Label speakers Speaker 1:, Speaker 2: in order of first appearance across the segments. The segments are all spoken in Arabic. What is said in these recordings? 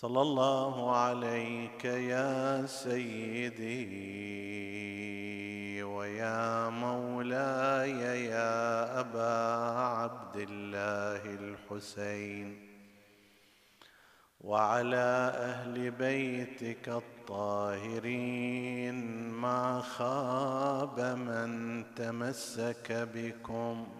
Speaker 1: صلى الله عليك يا سيدي ويا مولاي يا أبا عبد الله الحسين وعلى أهل بيتك الطاهرين ما خاب من تمسك بكم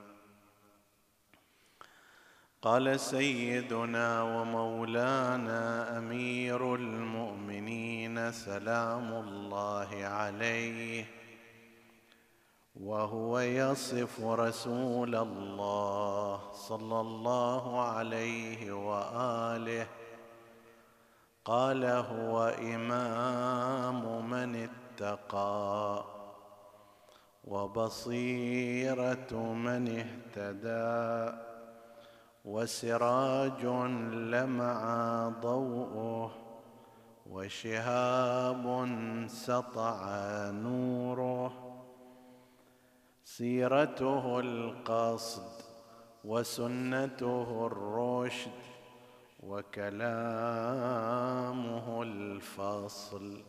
Speaker 1: قال سيدنا ومولانا أمير المؤمنين سلام الله عليه وهو يصف رسول الله صلى الله عليه وآله قال هو إمام من اتقى وبصيرة من اهتدى وسراج لمع ضوءه وشهاب سطع نوره. سيرته القصد وسنته الرشد وكلامه الفصل.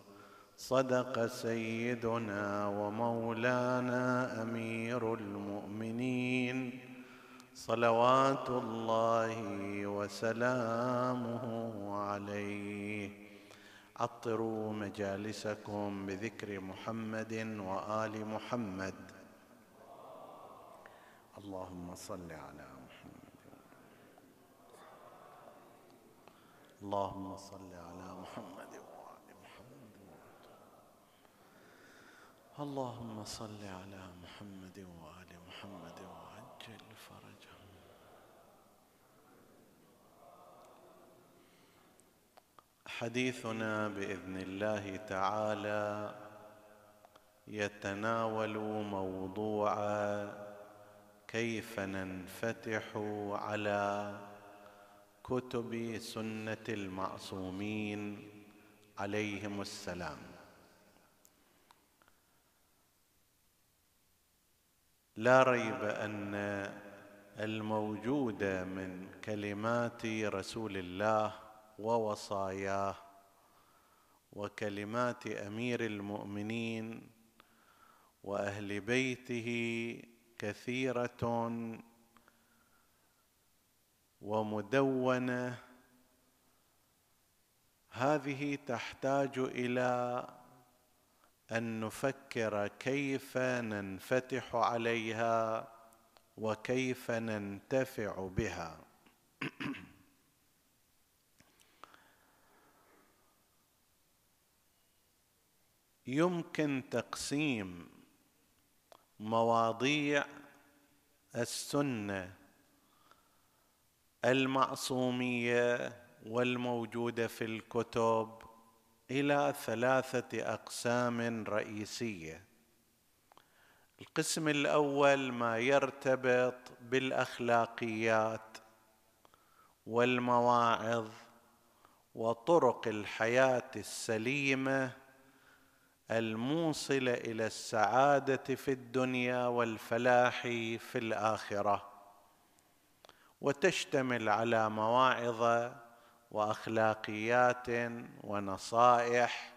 Speaker 1: صدق سيدنا ومولانا أمير المؤمنين. صلوات الله وسلامه عليه. عطروا مجالسكم بذكر محمد وآل محمد. اللهم صل على محمد. اللهم صل على محمد وآل محمد. اللهم صل على محمد وآل محمد. حديثنا بإذن الله تعالى يتناول موضوع كيف ننفتح على كتب سنة المعصومين عليهم السلام. لا ريب أن الموجود من كلمات رسول الله ووصاياه وكلمات أمير المؤمنين وأهل بيته كثيرة ومدونة. هذه تحتاج إلى أن نفكر كيف ننفتح عليها وكيف ننتفع بها. يمكن تقسيم مواضيع السنة المعصومية والموجودة في الكتب إلى ثلاثة أقسام رئيسية. القسم الأول ما يرتبط بالأخلاقيات والمواعظ وطرق الحياة السليمة الموصله إلى السعادة في الدنيا والفلاح في الآخرة. وتشتمل على مواعظ وأخلاقيات ونصائح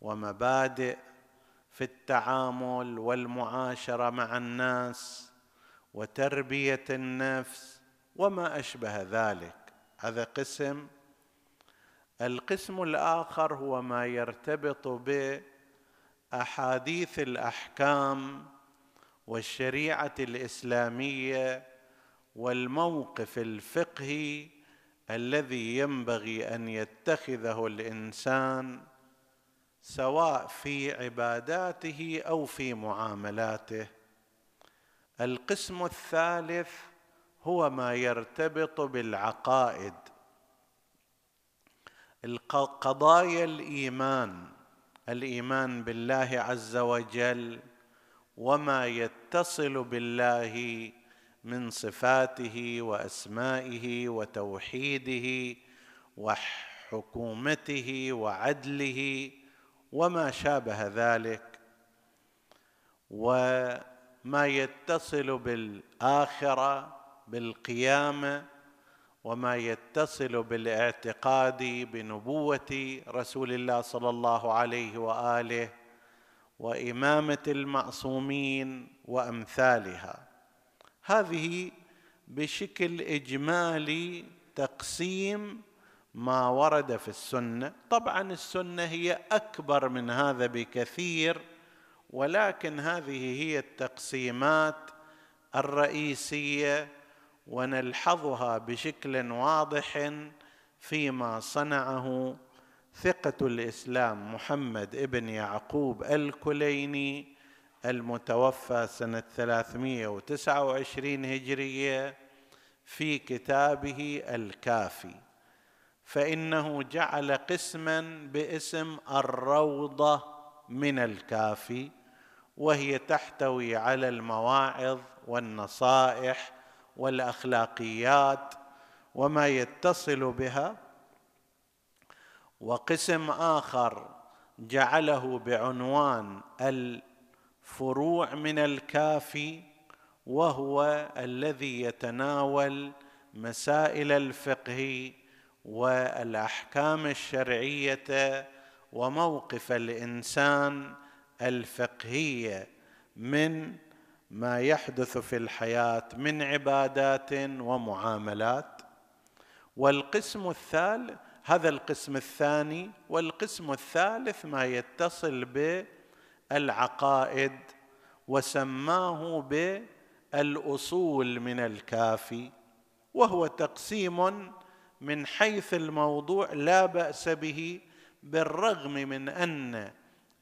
Speaker 1: ومبادئ في التعامل والمعاشرة مع الناس وتربية النفس وما أشبه ذلك. هذا قسم. القسم الآخر هو ما يرتبط باحاديث الأحكام والشريعة الإسلامية والموقف الفقهي الذي ينبغي أن يتخذه الإنسان سواء في عباداته أو في معاملاته. القسم الثالث هو ما يرتبط بالعقائد. قضايا الإيمان. الإيمان بالله عز وجل وما يتصل بالله من صفاته وأسمائه وتوحيده وحكومته وعدله وما شابه ذلك وما يتصل بالآخرة بالقيامة وما يتصل بالاعتقاد بنبوة رسول الله صلى الله عليه وآله وإمامة المعصومين وأمثالها. هذه بشكل إجمالي تقسيم ما ورد في السنة. طبعا السنة هي أكبر من هذا بكثير ولكن هذه هي التقسيمات الرئيسية ونلحظها بشكل واضح فيما صنعه ثقة الإسلام محمد ابن يعقوب الكليني المتوفى سنة 329 هجرية في كتابه الكافي. فإنه جعل قسما باسم الروضة من الكافي وهي تحتوي على المواعظ والنصائح والأخلاقيات وما يتصل بها وقسم آخر جعله بعنوان الفروع من الكافي وهو الذي يتناول مسائل الفقه والأحكام الشرعية وموقف الإنسان الفقهيه من ما يحدث في الحياة من عبادات ومعاملات. والقسم الثالث هذا القسم الثاني والقسم الثالث ما يتصل بالعقائد وسماه بالأصول من الكافي وهو تقسيم من حيث الموضوع لا بأس به بالرغم من أن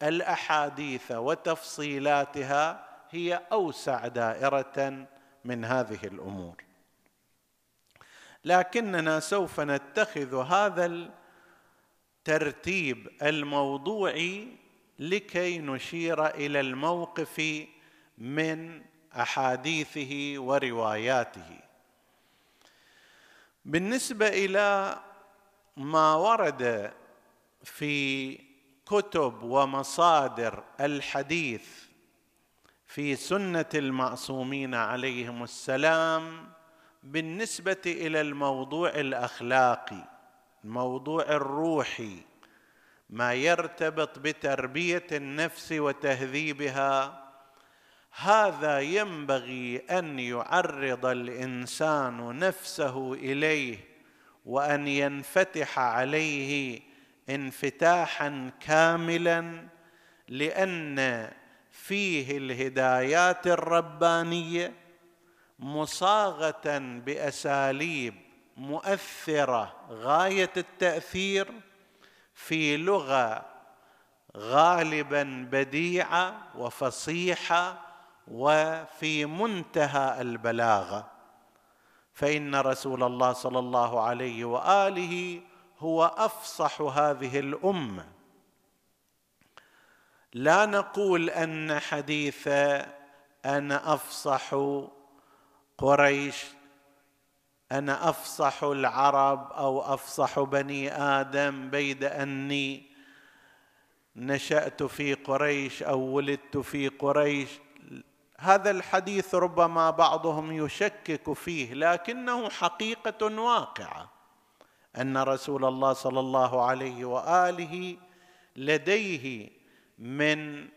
Speaker 1: الأحاديث وتفصيلاتها هي أوسع دائرة من هذه الأمور. لكننا سوف نتخذ هذا الترتيب الموضوعي لكي نشير إلى الموقف من أحاديثه ورواياته. بالنسبة إلى ما ورد في كتب ومصادر الحديث في سنة المعصومين عليهم السلام بالنسبة إلى الموضوع الأخلاقي الموضوع الروحي ما يرتبط بتربية النفس وتهذيبها. هذا ينبغي أن يعرض الإنسان نفسه إليه وأن ينفتح عليه انفتاحا كاملا لأن فيه الهدايات الربانية مصاغة بأساليب مؤثرة غاية التأثير في لغة غالبا بديعة وفصيحة وفي منتهى البلاغة. فإن رسول الله صلى الله عليه وآله هو أفصح هذه الأمة لا نقول أن حديث أنا أفصح قريش أنا أفصح العرب أو أفصح بني آدم بيد أني نشأت في قريش أو ولدت في قريش. هذا الحديث ربما بعضهم يشكك فيه لكنه حقيقة واقعة أن رسول الله صلى الله عليه وآله لديه من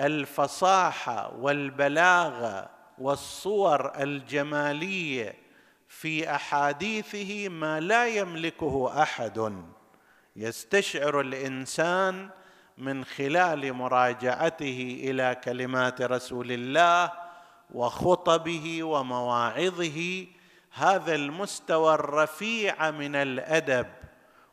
Speaker 1: الفصاحة والبلاغة والصور الجمالية في أحاديثه ما لا يملكه أحد. يستشعر الإنسان من خلال مراجعته إلى كلمات رسول الله وخطبه ومواعظه. هذا المستوى الرفيع من الأدب.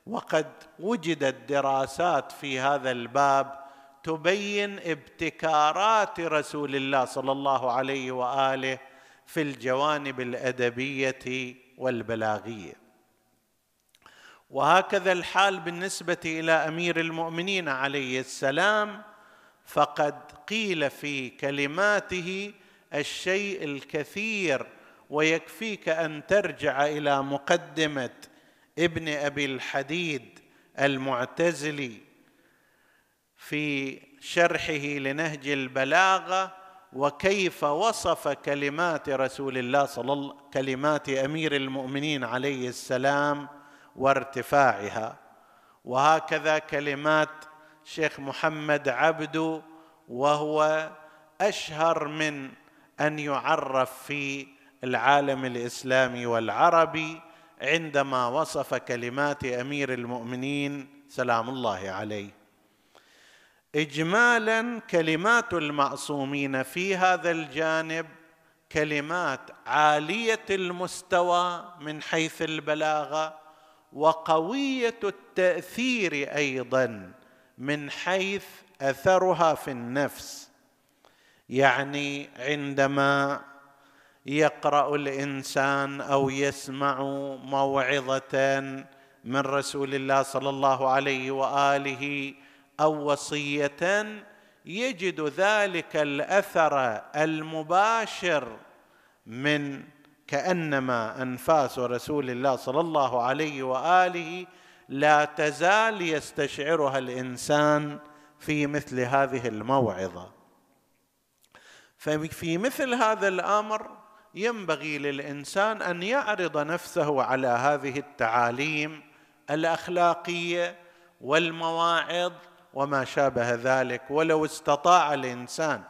Speaker 1: وقد وجدت دراسات في هذا الباب تبين ابتكارات رسول الله صلى الله عليه وآله في الجوانب الأدبية والبلاغية. وهكذا الحال بالنسبة إلى أمير المؤمنين عليه السلام فقد قيل في كلماته الشيء الكثير ويكفيك أن ترجع إلى مقدمة ابن أبي الحديد المعتزلي في شرحه لنهج البلاغة وكيف وصف كلمات رسول الله صلى الله كلمات أمير المؤمنين عليه السلام وارتفاعها. وهكذا كلمات شيخ محمد عبدو وهو أشهر من أن يعرف في العالم الإسلامي والعربي عندما وصف كلمات أمير المؤمنين سلام الله عليه. اجمالا كلمات المعصومين في هذا الجانب كلمات عالية المستوى من حيث البلاغة وقوية التأثير أيضا من حيث أثرها في النفس. يعني عندما يقرأ الإنسان أو يسمع موعظة من رسول الله صلى الله عليه وآله أو وصية يجد ذلك الأثر المباشر من كأنما أنفاس رسول الله صلى الله عليه وآله لا تزال يستشعرها الإنسان في مثل هذه الموعظة. ففي مثل هذا الأمر ينبغي للإنسان أن يعرض نفسه على هذه التعاليم الأخلاقية والمواعظ وما شابه ذلك ولو استطاع الإنسان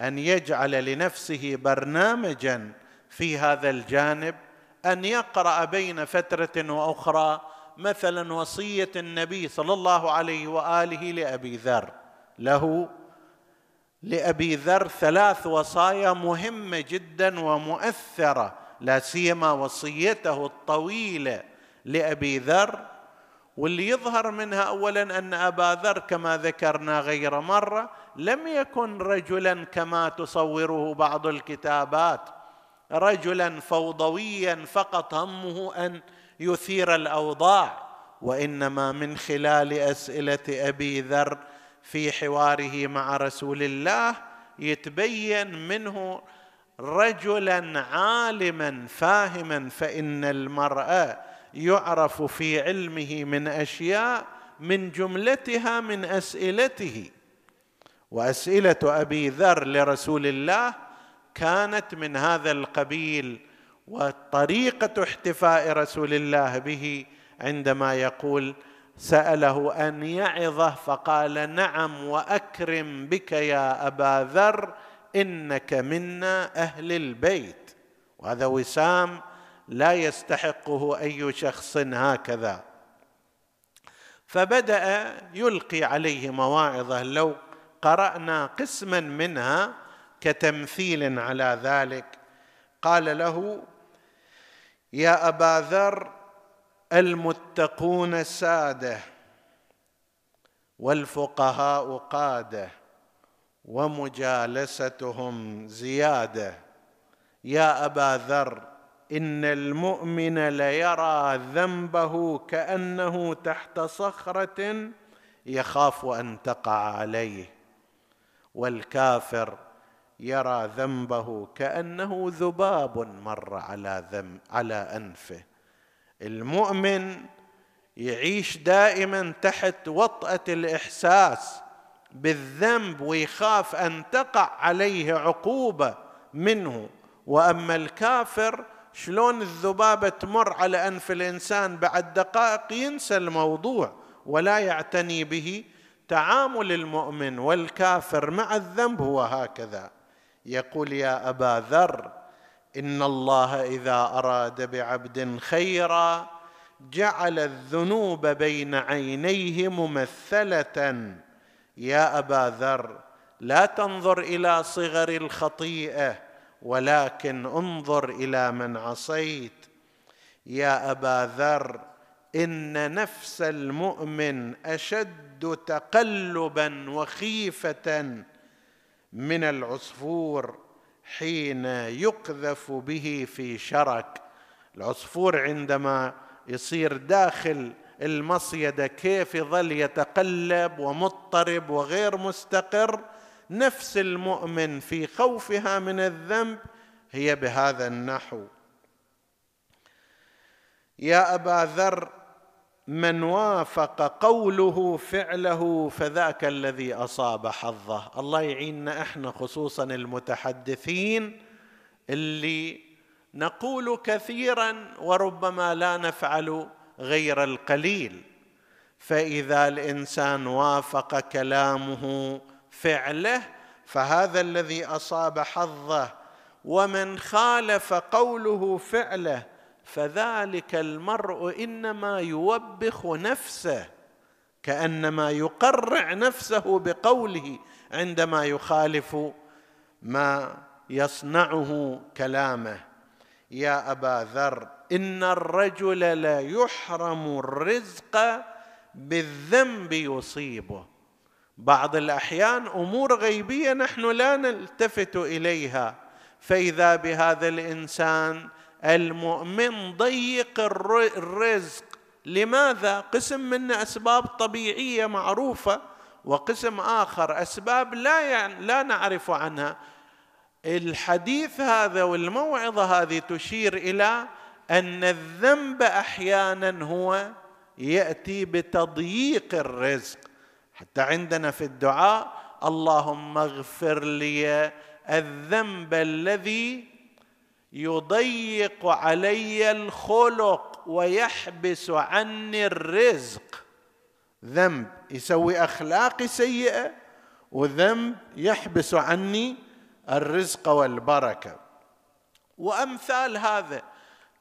Speaker 1: أن يجعل لنفسه برنامجا في هذا الجانب أن يقرأ بين فترة وأخرى مثلا وصية النبي صلى الله عليه وآله لأبي ذر. له لأبي ذر ثلاث وصايا مهمة جدا ومؤثرة لا سيما وصيته الطويلة لأبي ذر واللي يظهر منها اولا أن أبا ذر كما ذكرنا غير مرة لم يكن رجلا كما تصوره بعض الكتابات رجلا فوضويا فقط همه أن يثير الأوضاع وإنما من خلال أسئلة أبي ذر في حواره مع رسول الله يتبين منه رجلا عالما فاهما فإن المرأة يعرف في علمه من أشياء من جملتها من أسئلته. وأسئلة أبي ذر لرسول الله كانت من هذا القبيل وطريقة احتفاء رسول الله به عندما يقول سأله أن يعظه فقال نعم وأكرم بك يا أبا ذر إنك منا أهل البيت. وهذا وسام لا يستحقه أي شخص هكذا. فبدأ يلقي عليه مواعظة. لو قرأنا قسما منها كتمثيل على ذلك. قال له يا أبا ذر المتقون سادة والفقهاء قادة ومجالستهم زيادة. يا أبا ذر إن المؤمن ليرى ذنبه كأنه تحت صخرة يخاف أن تقع عليه والكافر يرى ذنبه كأنه ذباب مر على على أنفه. المؤمن يعيش دائما تحت وطأة الإحساس بالذنب ويخاف أن تقع عليه عقوبة منه وأما الكافر شلون الذبابة تمر على أنف الإنسان بعد دقائق ينسى الموضوع ولا يعتني به. تعامل المؤمن والكافر مع الذنب هو هكذا. يقول يا أبا ذر إن الله إذا أراد بعبد خيرا جعل الذنوب بين عينيه ممثلة. يا أبا ذر لا تنظر إلى صغر الخطيئة ولكن انظر إلى من عصيت. يا أبا ذر إن نفس المؤمن أشد تقلبا وخيفة من العصفور حين يقذف به في شرك. العصفور عندما يصير داخل المصيدة كيف يظل يتقلب ومضطرب وغير مستقر نفس المؤمن في خوفها من الذنب هي بهذا النحو. يا أبا ذر من وافق قوله فعله فذاك الذي أصاب حظه. الله يعيننا إحنا خصوصا المتحدثين اللي نقول كثيرا وربما لا نفعل غير القليل. فإذا الإنسان وافق كلامه فعله فهذا الذي أصاب حظه ومن خالف قوله فعله فذلك المرء إنما يوبخ نفسه كأنما يقرع نفسه بقوله عندما يخالف ما يصنعه كلامه. يا أبا ذر إن الرجل لا يحرم الرزق بالذنب يصيبه. بعض الأحيان أمور غيبية نحن لا نلتفت إليها فإذا بهذا الإنسان المؤمن ضيق الرزق لماذا؟ قسم منه أسباب طبيعية معروفة وقسم آخر أسباب لا يعني لا نعرف عنها. الحديث هذا والموعظة هذه تشير إلى أن الذنب أحيانا هو يأتي بتضييق الرزق. حتى عندنا في الدعاء اللهم اغفر لي الذنب الذي يضيق علي الخلق ويحبس عني الرزق. ذنب يسوي اخلاق سيئة وذنب يحبس عني الرزق والبركة. وأمثال هذا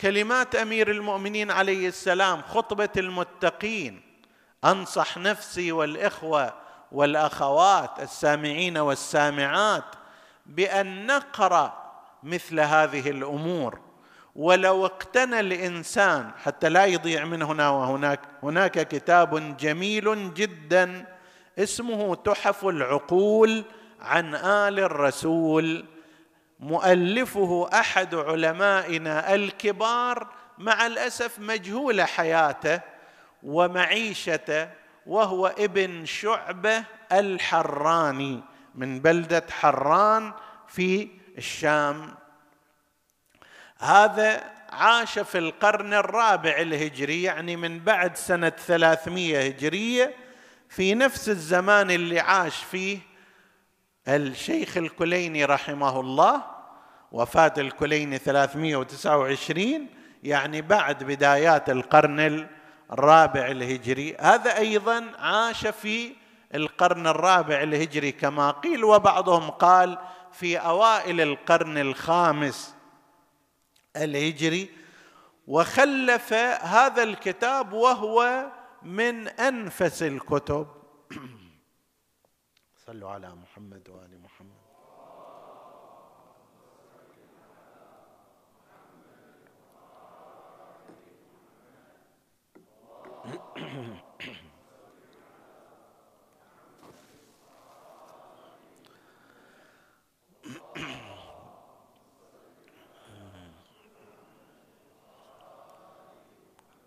Speaker 1: كلمات أمير المؤمنين عليه السلام خطبة المتقين. أنصح نفسي والإخوة والأخوات السامعين والسامعات بأن نقرأ مثل هذه الأمور. ولو اقتنى الإنسان حتى لا يضيع من هنا وهناك هناك كتاب جميل جدا اسمه تحف العقول عن آل الرسول. مؤلفه أحد علمائنا الكبار مع الأسف مجهول حياته. ومعيشته وهو ابن شعبة الحراني من بلدة حران في الشام. هذا عاش في القرن الرابع الهجري يعني من بعد سنة 300 هجرية في نفس الزمان اللي عاش فيه الشيخ الكليني رحمه الله وفاة الكليني 329 يعني بعد بدايات القرن الرابع الهجري. هذا أيضا عاش في القرن الرابع الهجري. كما قيل وبعضهم قال في أوائل القرن الخامس الهجري. وخلف هذا الكتاب وهو من أنفس الكتب. صلوا على محمد وآل محمد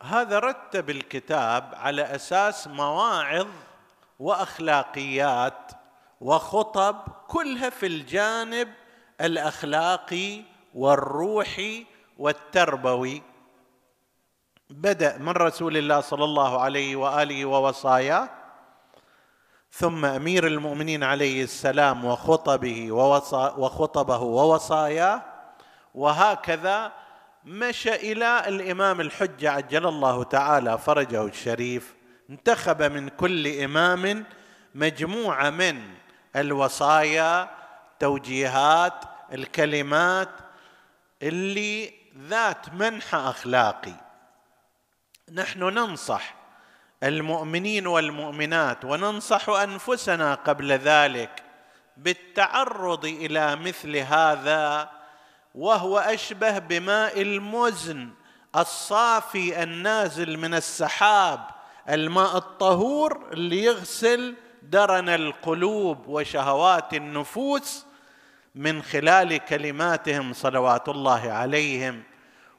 Speaker 1: هذا رتب الكتاب على أساس مواعظ وأخلاقيات وخطب كلها في الجانب الأخلاقي والروحي والتربوي. بدأ من رسول الله صلى الله عليه وآله ووصاياه ثم أمير المؤمنين عليه السلام وخطبه وخطبه ووصاياه وهكذا مشى إلى الإمام الحجة عجل الله تعالى فرجه الشريف انتخب من كل إمام مجموعة من الوصايا توجيهات الكلمات اللي ذات منحى أخلاقي. نحن ننصح المؤمنين والمؤمنات وننصح أنفسنا قبل ذلك بالتعرض إلى مثل هذا وهو أشبه بماء المزن الصافي النازل من السحاب الماء الطهور اللي يغسل درن القلوب وشهوات النفوس من خلال كلماتهم صلوات الله عليهم.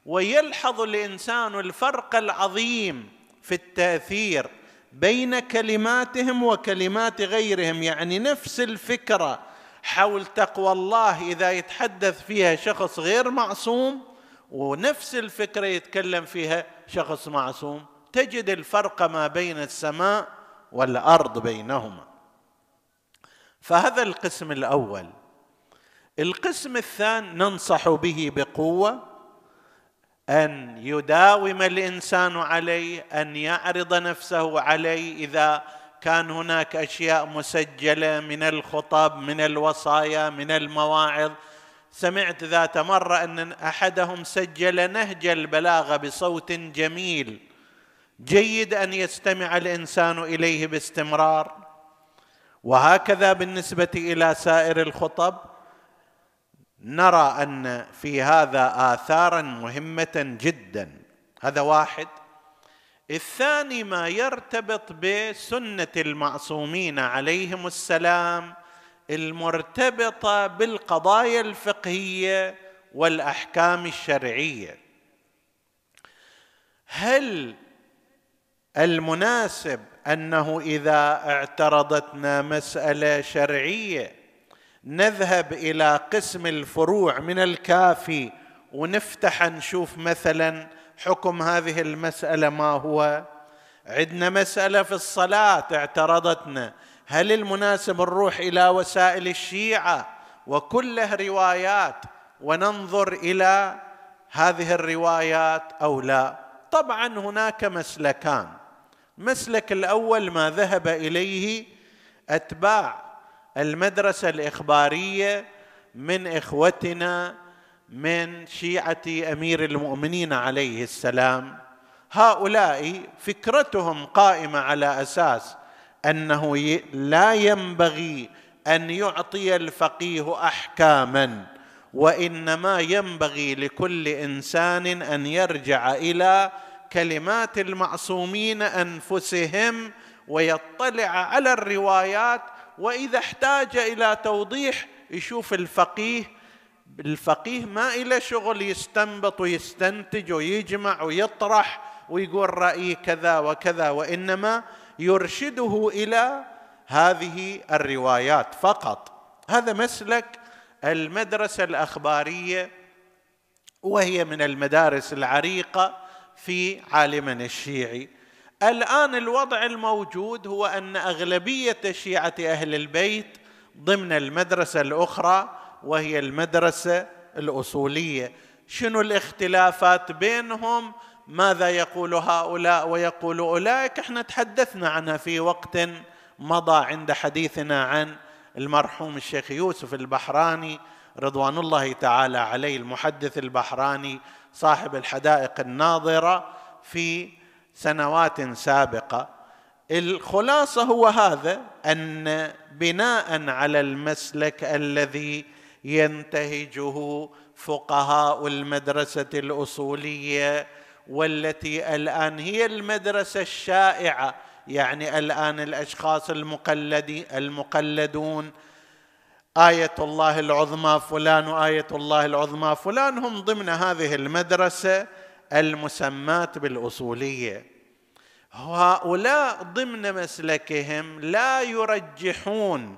Speaker 1: ويلحظ الإنسان الفرق العظيم في التأثير بين كلماتهم وكلمات غيرهم يعني نفس الفكرة حول تقوى الله إذا يتحدث فيها شخص غير معصوم ونفس الفكرة يتكلم فيها شخص معصوم. تجد الفرق ما بين السماء والأرض بينهما. فهذا القسم الأول. القسم الثاني ننصح به بقوة أن يداوم الإنسان عليه أن يعرض نفسه عليه إذا كان هناك أشياء مسجلة من الخطب من الوصايا من المواعظ. سمعت ذات مرة أن أحدهم سجل نهج البلاغه بصوت جميل. جيد أن يستمع الإنسان إليه باستمرار. وهكذا بالنسبة إلى سائر الخطب نرى أن في هذا آثارا مهمة جدا. هذا واحد. الثاني ما يرتبط بسنة المعصومين عليهم السلام المرتبطة بالقضايا الفقهية والأحكام الشرعية. هل المناسب أنه إذا اعترضتنا مسألة شرعية نذهب إلى قسم الفروع من الكافي ونفتح نشوف مثلا حكم هذه المسألة ما هو. عندنا مسألة في الصلاة اعترضتنا. هل المناسب نروح إلى وسائل الشيعة وكله روايات وننظر إلى هذه الروايات أو لا؟ طبعا هناك مسلكان. المسلك الأول ما ذهب إليه أتباع المدرسة الإخبارية من إخوتنا من شيعة أمير المؤمنين عليه السلام. هؤلاء فكرتهم قائمة على أساس أنه لا ينبغي أن يعطي الفقيه احكاما وإنما ينبغي لكل إنسان أن يرجع إلى كلمات المعصومين أنفسهم ويطلع على الروايات وإذا احتاج إلى توضيح يشوف الفقيه الفقيه ما إلى شغل يستنبط ويستنتج ويجمع ويطرح ويقول رأيي كذا وكذا وإنما يرشده إلى هذه الروايات فقط. هذا مسلك المدرسة الأخبارية وهي من المدارس العريقة في عالمنا الشيعي. الآن الوضع الموجود هو أن أغلبية شيعة أهل البيت ضمن المدرسة الأخرى وهي المدرسة الأصولية. شنو الاختلافات بينهم؟ ماذا يقول هؤلاء ويقول أولئك؟ إحنا تحدثنا عنها في وقت مضى عند حديثنا عن المرحوم الشيخ يوسف البحراني رضوان الله تعالى عليه المحدث البحراني صاحب الحدائق الناظرة في سنوات سابقة. الخلاصة هو هذا أن بناء على المسلك الذي ينتهجه فقهاء المدرسة الأصولية والتي الآن هي المدرسة الشائعة يعني الآن الأشخاص المقلدين المقلدون آية الله العظمى فلان وآية الله العظمى فلان هم ضمن هذه المدرسة. المسماة بالأصولية. هؤلاء ضمن مسلكهم لا يرجحون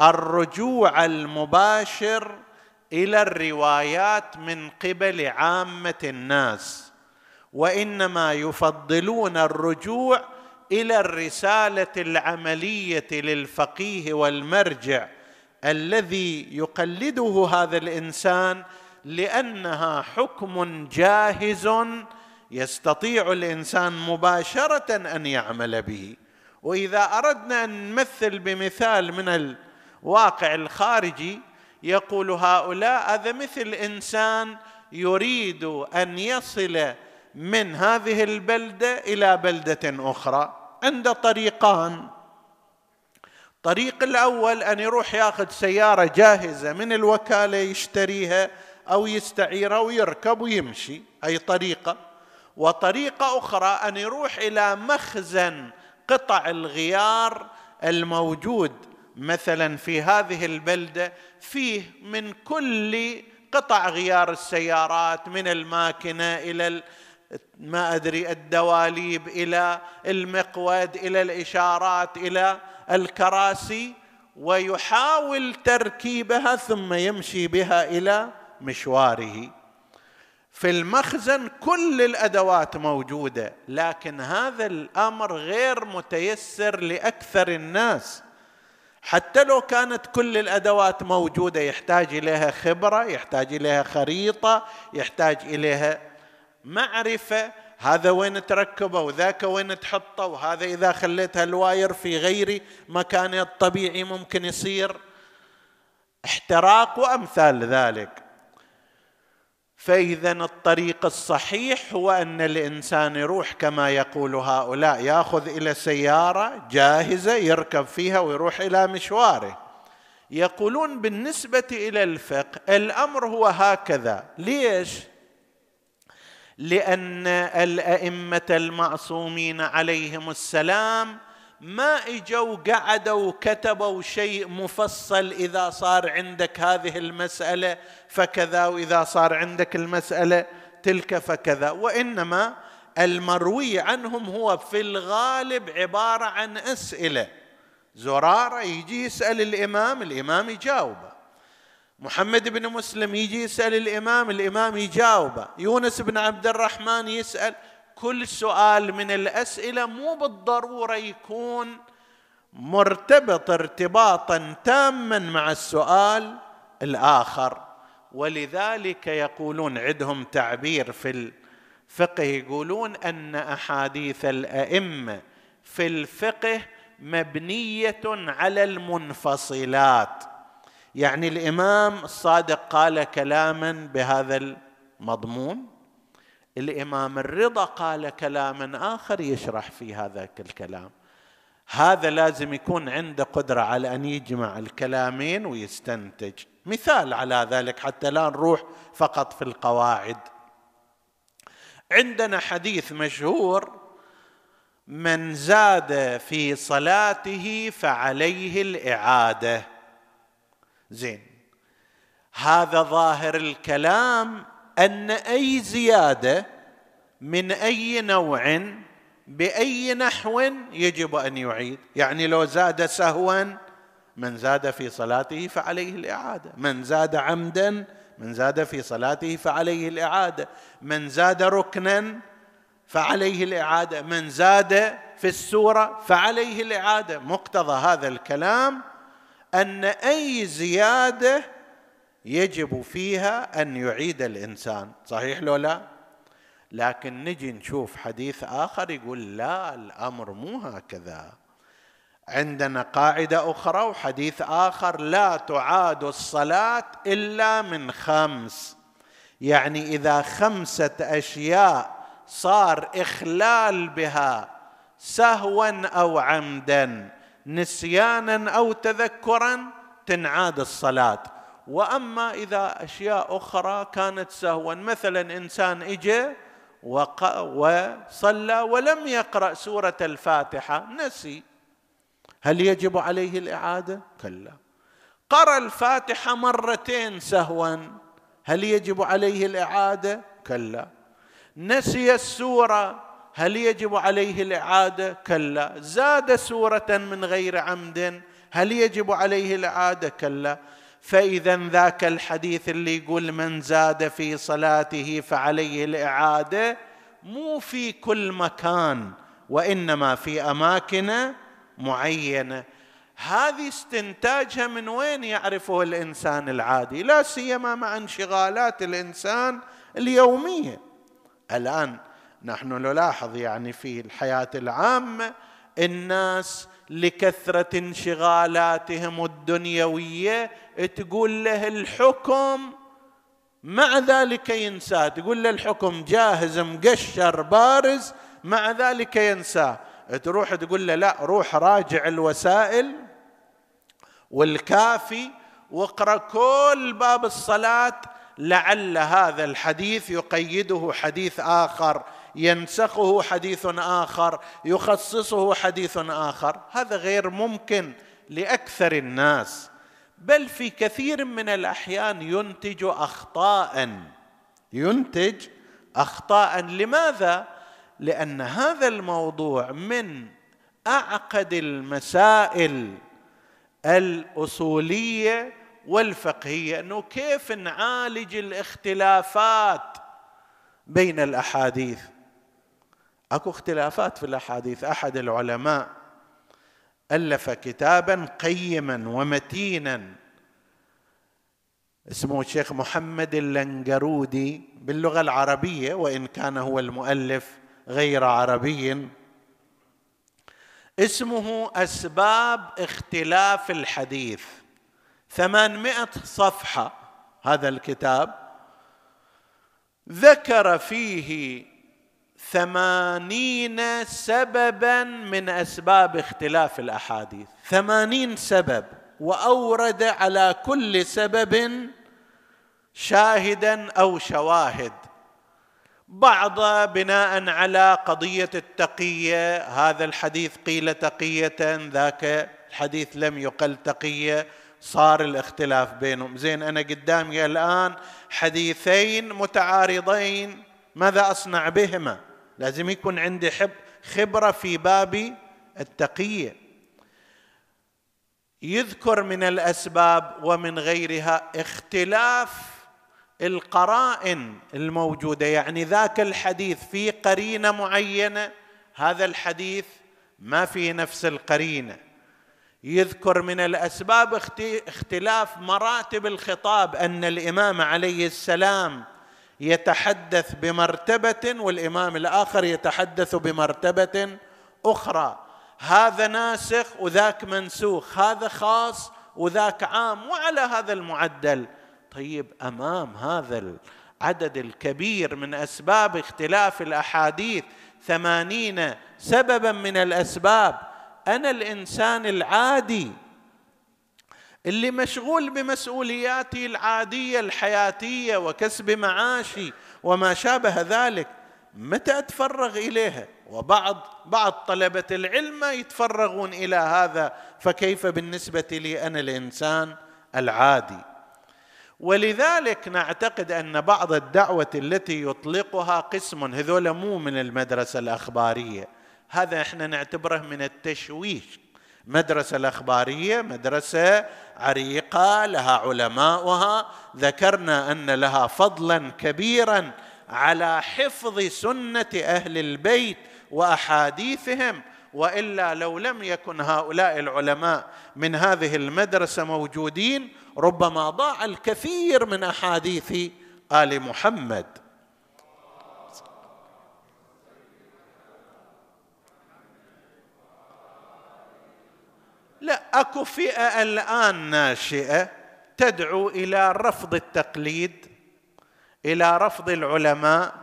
Speaker 1: الرجوع المباشر إلى الروايات من قبل عامة الناس وإنما يفضلون الرجوع إلى الرسالة العملية للفقيه والمرجع الذي يقلده هذا الإنسان لأنها حكم جاهز يستطيع الإنسان مباشرة أن يعمل به. وإذا أردنا أن نمثل بمثال من الواقع الخارجي يقول هؤلاء هذا مثل إنسان يريد أن يصل من هذه البلدة إلى بلدة أخرى عند طريقان. الطريق الأول أن يروح ياخذ سيارة جاهزة من الوكالة يشتريها أو يستعيرها ويركب ويمشي أي طريقة. وطريقة أخرى أن يروح إلى مخزن قطع الغيار الموجود مثلا في هذه البلدة فيه من كل قطع غيار السيارات من الماكنه إلى ما أدري الدواليب إلى المقود إلى الإشارات إلى الكراسي ويحاول تركيبها ثم يمشي بها إلى مشواره. في المخزن كل الأدوات موجودة لكن هذا الأمر غير متيسر لأكثر الناس. حتى لو كانت كل الأدوات موجودة يحتاج إليها خبرة يحتاج إليها خريطة يحتاج إليها معرفة. هذا وين تركبه؟ وذاك وين تحطه؟ وهذا إذا خليت الواير في غير مكانه الطبيعي ممكن يصير. احتراق وأمثال ذلك. فإذا الطريق الصحيح هو أن الإنسان يروح كما يقول هؤلاء يأخذ إلى سيارة جاهزة يركب فيها ويروح إلى مشواره. يقولون بالنسبة إلى الفقه الأمر هو هكذا. ليش؟ لأن الأئمة المعصومين عليهم السلام ما إجوا قعدوا وكتبوا شيء مفصل إذا صار عندك هذه المسألة فكذا وإذا صار عندك المسألة تلك فكذا. وإنما المروي عنهم هو في الغالب عبارة عن أسئلة. زرارة يجي يسأل الإمام الإمام يجاوبه. محمد بن مسلم يجي يسأل الإمام الإمام يجاوبه. يونس بن عبد الرحمن يسأل كل سؤال من الأسئلة مو بالضرورة يكون مرتبط ارتباطا تاما مع السؤال الآخر. ولذلك يقولون عندهم تعبير في الفقه يقولون أن أحاديث الأئمة في الفقه مبنية على المنفصلات. يعني الإمام الصادق قال كلاما بهذا المضمون. الامام الرضا قال كلاما آخر يشرح في هذا الكلام هذا لازم يكون عنده قدرة على أن يجمع الكلامين ويستنتج. مثال على ذلك حتى لا نروح فقط في القواعد. عندنا حديث مشهور من زاد في صلاته فعليه الإعادة. زين. هذا ظاهر الكلام أن أي زيادة من أي نوع بأي نحو يجب أن يعيد. يعني لو زاد سهوا من زاد في صلاته فعليه الإعادة. من زاد عمدا من زاد في صلاته فعليه الإعادة. من زاد ركنا فعليه الإعادة. من زاد في السورة فعليه الإعادة. مقتضى هذا الكلام أن أي زيادة يجب فيها أن يعيد الإنسان. صحيح لو لا؟ لكن نجي نشوف حديث آخر يقول لا الأمر مو هكذا. عندنا قاعدة أخرى وحديث آخر لا تعاد الصلاة إلا من خمس. يعني إذا خمسة أشياء صار إخلال بها سهوا أو عمدا نسيانا أو تذكرا تنعاد الصلاة. وأما إذا أشياء أخرى كانت سهوا مثلا إنسان اجى وصلى ولم يقرأ سورة الفاتحة نسي. هل يجب عليه الإعادة؟ كلا. قرأ الفاتحة مرتين سهوا هل يجب عليه الإعادة؟ كلا. نسي السورة هل يجب عليه الإعادة؟ كلا. زاد سورة من غير عمد هل يجب عليه الإعادة؟ كلا. فإذا ذاك الحديث اللي يقول من زاد في صلاته فعليه الإعادة مو في كل مكان وإنما في أماكن معينة. هذه استنتاجها من وين يعرفه الإنسان العادي؟ لا سيما مع انشغالات الإنسان اليومية. الآن نحن نلاحظ يعني في الحياة العامة الناس لكثرة انشغالاتهم الدنيوية تقول له الحكم مع ذلك ينساه تقول له الحكم جاهز مقشر بارز مع ذلك ينساه تروح تقول له لا روح راجع الوسائل والكافي واقرأ كل باب الصلاة لعل هذا الحديث يقيده حديث آخر. ينسخه حديث آخر يخصصه حديث آخر. هذا غير ممكن لأكثر الناس بل في كثير من الأحيان ينتج اخطاء. ينتج اخطاء. لماذا؟ لأن هذا الموضوع من أعقد المسائل الأصولية والفقهية. إنه كيف نعالج الاختلافات بين الأحاديث؟ أكو اختلافات في الأحاديث. أحد العلماء ألف كتابا قيما ومتينا اسمه الشيخ محمد اللنجرودي باللغة العربية وإن كان هو المؤلف غير عربي. اسمه أسباب اختلاف الحديث. ثمانمائة صفحة هذا الكتاب. ذكر فيه ثمانين سببا من أسباب اختلاف الأحاديث. ثمانين سبب وأورد على كل سبب شاهدا أو شواهد. بعض بناء على قضية التقية هذا الحديث قيل تقية ذاك الحديث لم يقل تقية صار الاختلاف بينهم. زين أنا قدامي الآن حديثين متعارضين ماذا أصنع بهما؟ لازم يكون عندي حب خبرة في باب التقيه يذكر من الأسباب ومن غيرها اختلاف القرائن الموجودة. يعني ذاك الحديث في قرينة معينة هذا الحديث ما في نفس القرينة. يذكر من الأسباب اختلاف مراتب الخطاب أن الإمام عليه السلام يتحدث بمرتبة والإمام الآخر يتحدث بمرتبة أخرى. هذا ناسخ وذاك منسوخ هذا خاص وذاك عام وعلى هذا المعدل. طيب أمام هذا العدد الكبير من أسباب اختلاف الأحاديث ثمانين سببا من الأسباب أنا الإنسان العادي اللي مشغول بمسؤولياتي العادية الحياتية وكسب معاشي وما شابه ذلك متى أتفرغ إليها؟ وبعض بعض طلبة العلم يتفرغون إلى هذا فكيف بالنسبة لي أنا الإنسان العادي؟ ولذلك نعتقد أن بعض الدعوة التي يطلقها قسم هذول مو من المدرسة الأخبارية هذا إحنا نعتبره من التشويش. مدرسة الأخبارية مدرسة عريقة لها علماؤها. ذكرنا أن لها فضلا كبيرا على حفظ سنة أهل البيت وأحاديثهم. وإلا لو لم يكن هؤلاء العلماء من هذه المدرسة موجودين ربما ضاع الكثير من أحاديث آل محمد. لا اكو فئة الآن ناشئة تدعو إلى رفض التقليد إلى رفض العلماء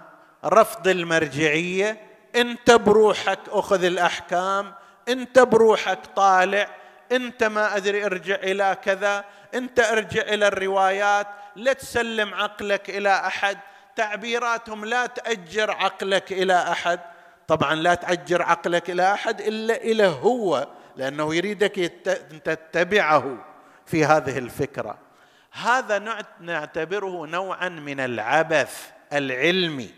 Speaker 1: رفض المرجعية. انت بروحك أخذ الأحكام انت بروحك طالع انت ما أدري ارجع إلى كذا انت ارجع إلى الروايات. لا تسلم عقلك إلى أحد تعبيراتهم لا تأجر عقلك إلى أحد. طبعا لا تأجر عقلك إلى أحد إلا إلى هو. لأنه يريدك أن تتبعه في هذه الفكرة. هذا نعتبره نوعا من العبث العلمي.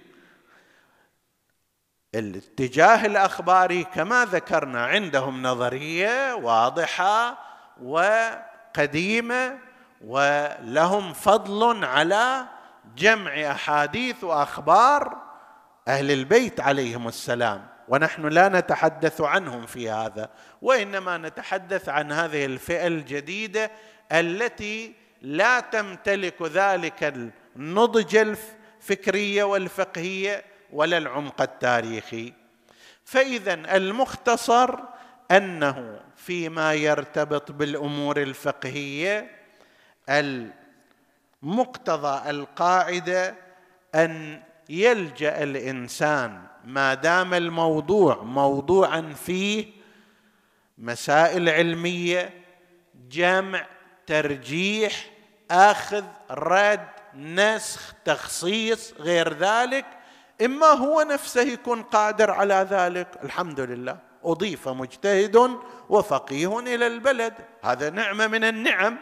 Speaker 1: الاتجاه الأخباري كما ذكرنا عندهم نظرية واضحة وقديمة ولهم فضل على جمع أحاديث وأخبار أهل البيت عليهم السلام. ونحن لا نتحدث عنهم في هذا وإنما نتحدث عن هذه الفئة الجديدة التي لا تمتلك ذلك النضج الفكرية والفقهية ولا العمق التاريخي. فإذا المختصر أنه فيما يرتبط بالأمور الفقهية المقتضى القاعدة أن يلجأ الإنسان ما دام الموضوع موضوعا فيه مسائل علمية جمع ترجيح آخذ رد نسخ تخصيص غير ذلك إما هو نفسه يكون قادر على ذلك. الحمد لله. أضيف مجتهد وفقيه إلى البلد. هذا نعمة من النعم.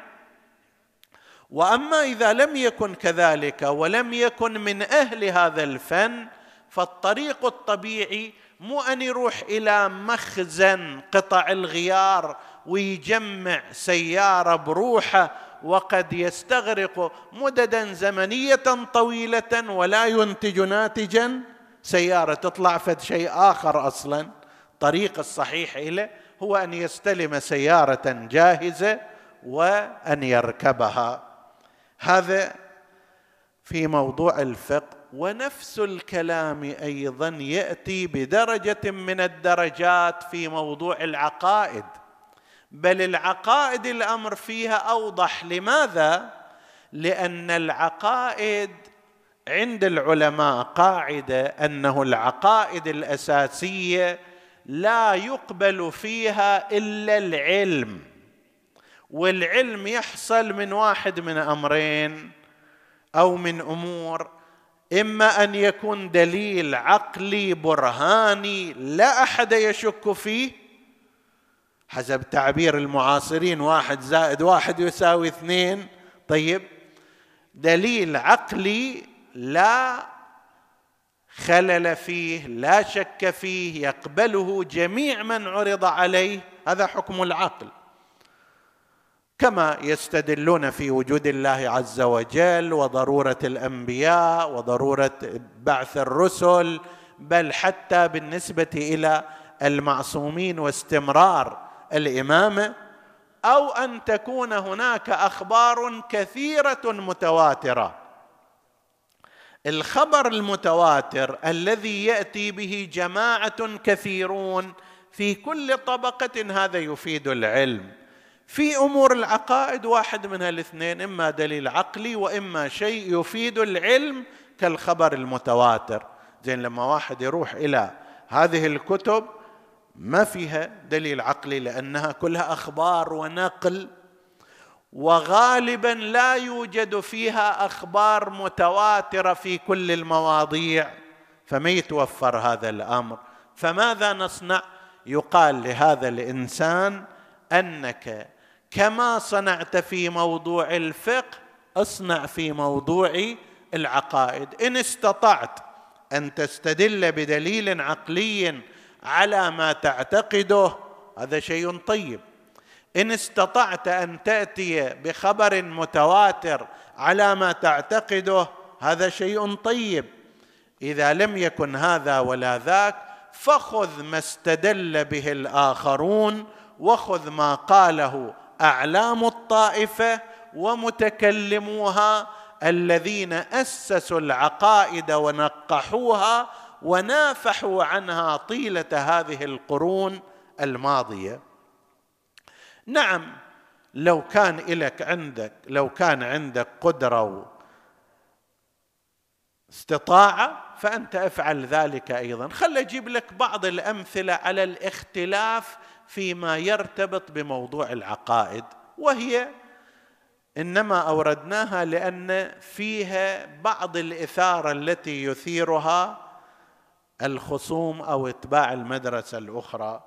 Speaker 1: وأما إذا لم يكن كذلك ولم يكن من أهل هذا الفن فالطريق الطبيعي مو أن يروح إلى مخزن قطع الغيار ويجمع سيارة بروحه وقد يستغرق مددا زمنية طويلة ولا ينتج ناتجا. سيارة تطلع فد شيء آخر أصلا. الطريق الصحيح له هو أن يستلم سيارة جاهزة وأن يركبها. هذا في موضوع الفقه. ونفس الكلام أيضا يأتي بدرجة من الدرجات في موضوع العقائد. بل العقائد الأمر فيها أوضح. لماذا؟ لأن العقائد عند العلماء قاعدة أنه العقائد الأساسية لا يقبل فيها إلا العلم. والعلم يحصل من واحد من أمرين أو من أمور. إما أن يكون دليل عقلي برهاني لا أحد يشك فيه. حسب تعبير المعاصرين واحد زائد واحد يساوي اثنين. طيب دليل عقلي لا خلل فيه لا شك فيه يقبله جميع من عرض عليه. هذا حكم العقل. كما يستدلون في وجود الله عز وجل وضرورة الأنبياء وضرورة بعث الرسل بل حتى بالنسبة إلى المعصومين واستمرار الامامه أو أن تكون هناك أخبار كثيرة متواترة. الخبر المتواتر الذي يأتي به جماعة كثيرون في كل طبقة هذا يفيد العلم. في أمور العقائد واحد من الاثنين إما دليل عقلي وإما شيء يفيد العلم كالخبر المتواتر. زين لما واحد يروح إلى هذه الكتب ما فيها دليل عقلي لأنها كلها أخبار ونقل وغالبا لا يوجد فيها أخبار متواترة في كل المواضيع. فما يتوفر هذا الأمر. فماذا نصنع؟ يقال لهذا الإنسان أنك كما صنعت في موضوع الفقه اصنع في موضوع العقائد. إن استطعت أن تستدل بدليل عقلي على ما تعتقده هذا شيء طيب. إن استطعت أن تأتي بخبر متواتر على ما تعتقده هذا شيء طيب. إذا لم يكن هذا ولا ذاك فخذ ما استدل به الآخرون وخذ ما قاله أعلام الطائفة ومتكلموها الذين أسسوا العقائد ونقحوها ونافحوا عنها طيلة هذه القرون الماضية. نعم لو كان لك عندك لو كان عندك قدرة استطاعه فأنت افعل ذلك أيضا. خل أجيب لك بعض الأمثلة على الاختلاف فيما يرتبط بموضوع العقائد وهي إنما أوردناها لأن فيها بعض الإثارة التي يثيرها الخصوم أو إتباع المدرسة الأخرى.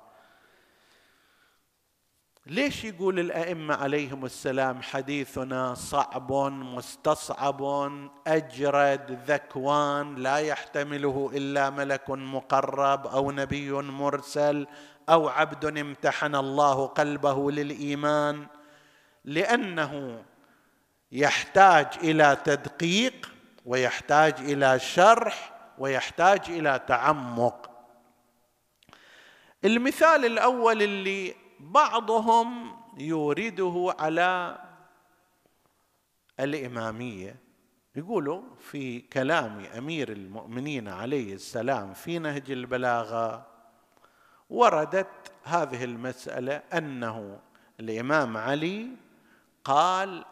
Speaker 1: ليش يقول الأئمة عليهم السلام حديثنا صعب مستصعب أجرد ذكوان لا يحتمله إلا ملك مقرب أو نبي مرسل أو عبد امتحن الله قلبه للإيمان لأنه يحتاج إلى تدقيق ويحتاج إلى شرح ويحتاج إلى تعمق. المثال الأول اللي بعضهم يورده على الإمامية. يقولوا في كلام أمير المؤمنين عليه السلام في نهج البلاغة وردت هذه المسألة أنه الإمام علي قال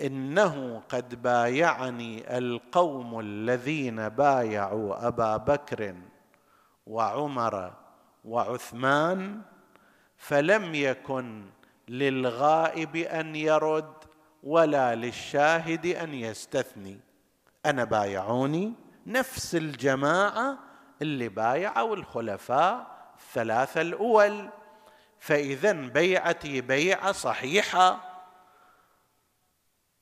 Speaker 1: إنه قد بايعني القوم الذين بايعوا أبا بكر وعمر وعثمان فلم يكن للغائب أن يرد ولا للشاهد أن يستثني. أنا بايعوني نفس الجماعة اللي بايعوا الخلفاء الثلاثه الأول. فاذا بيعتي بيعة صحيحة.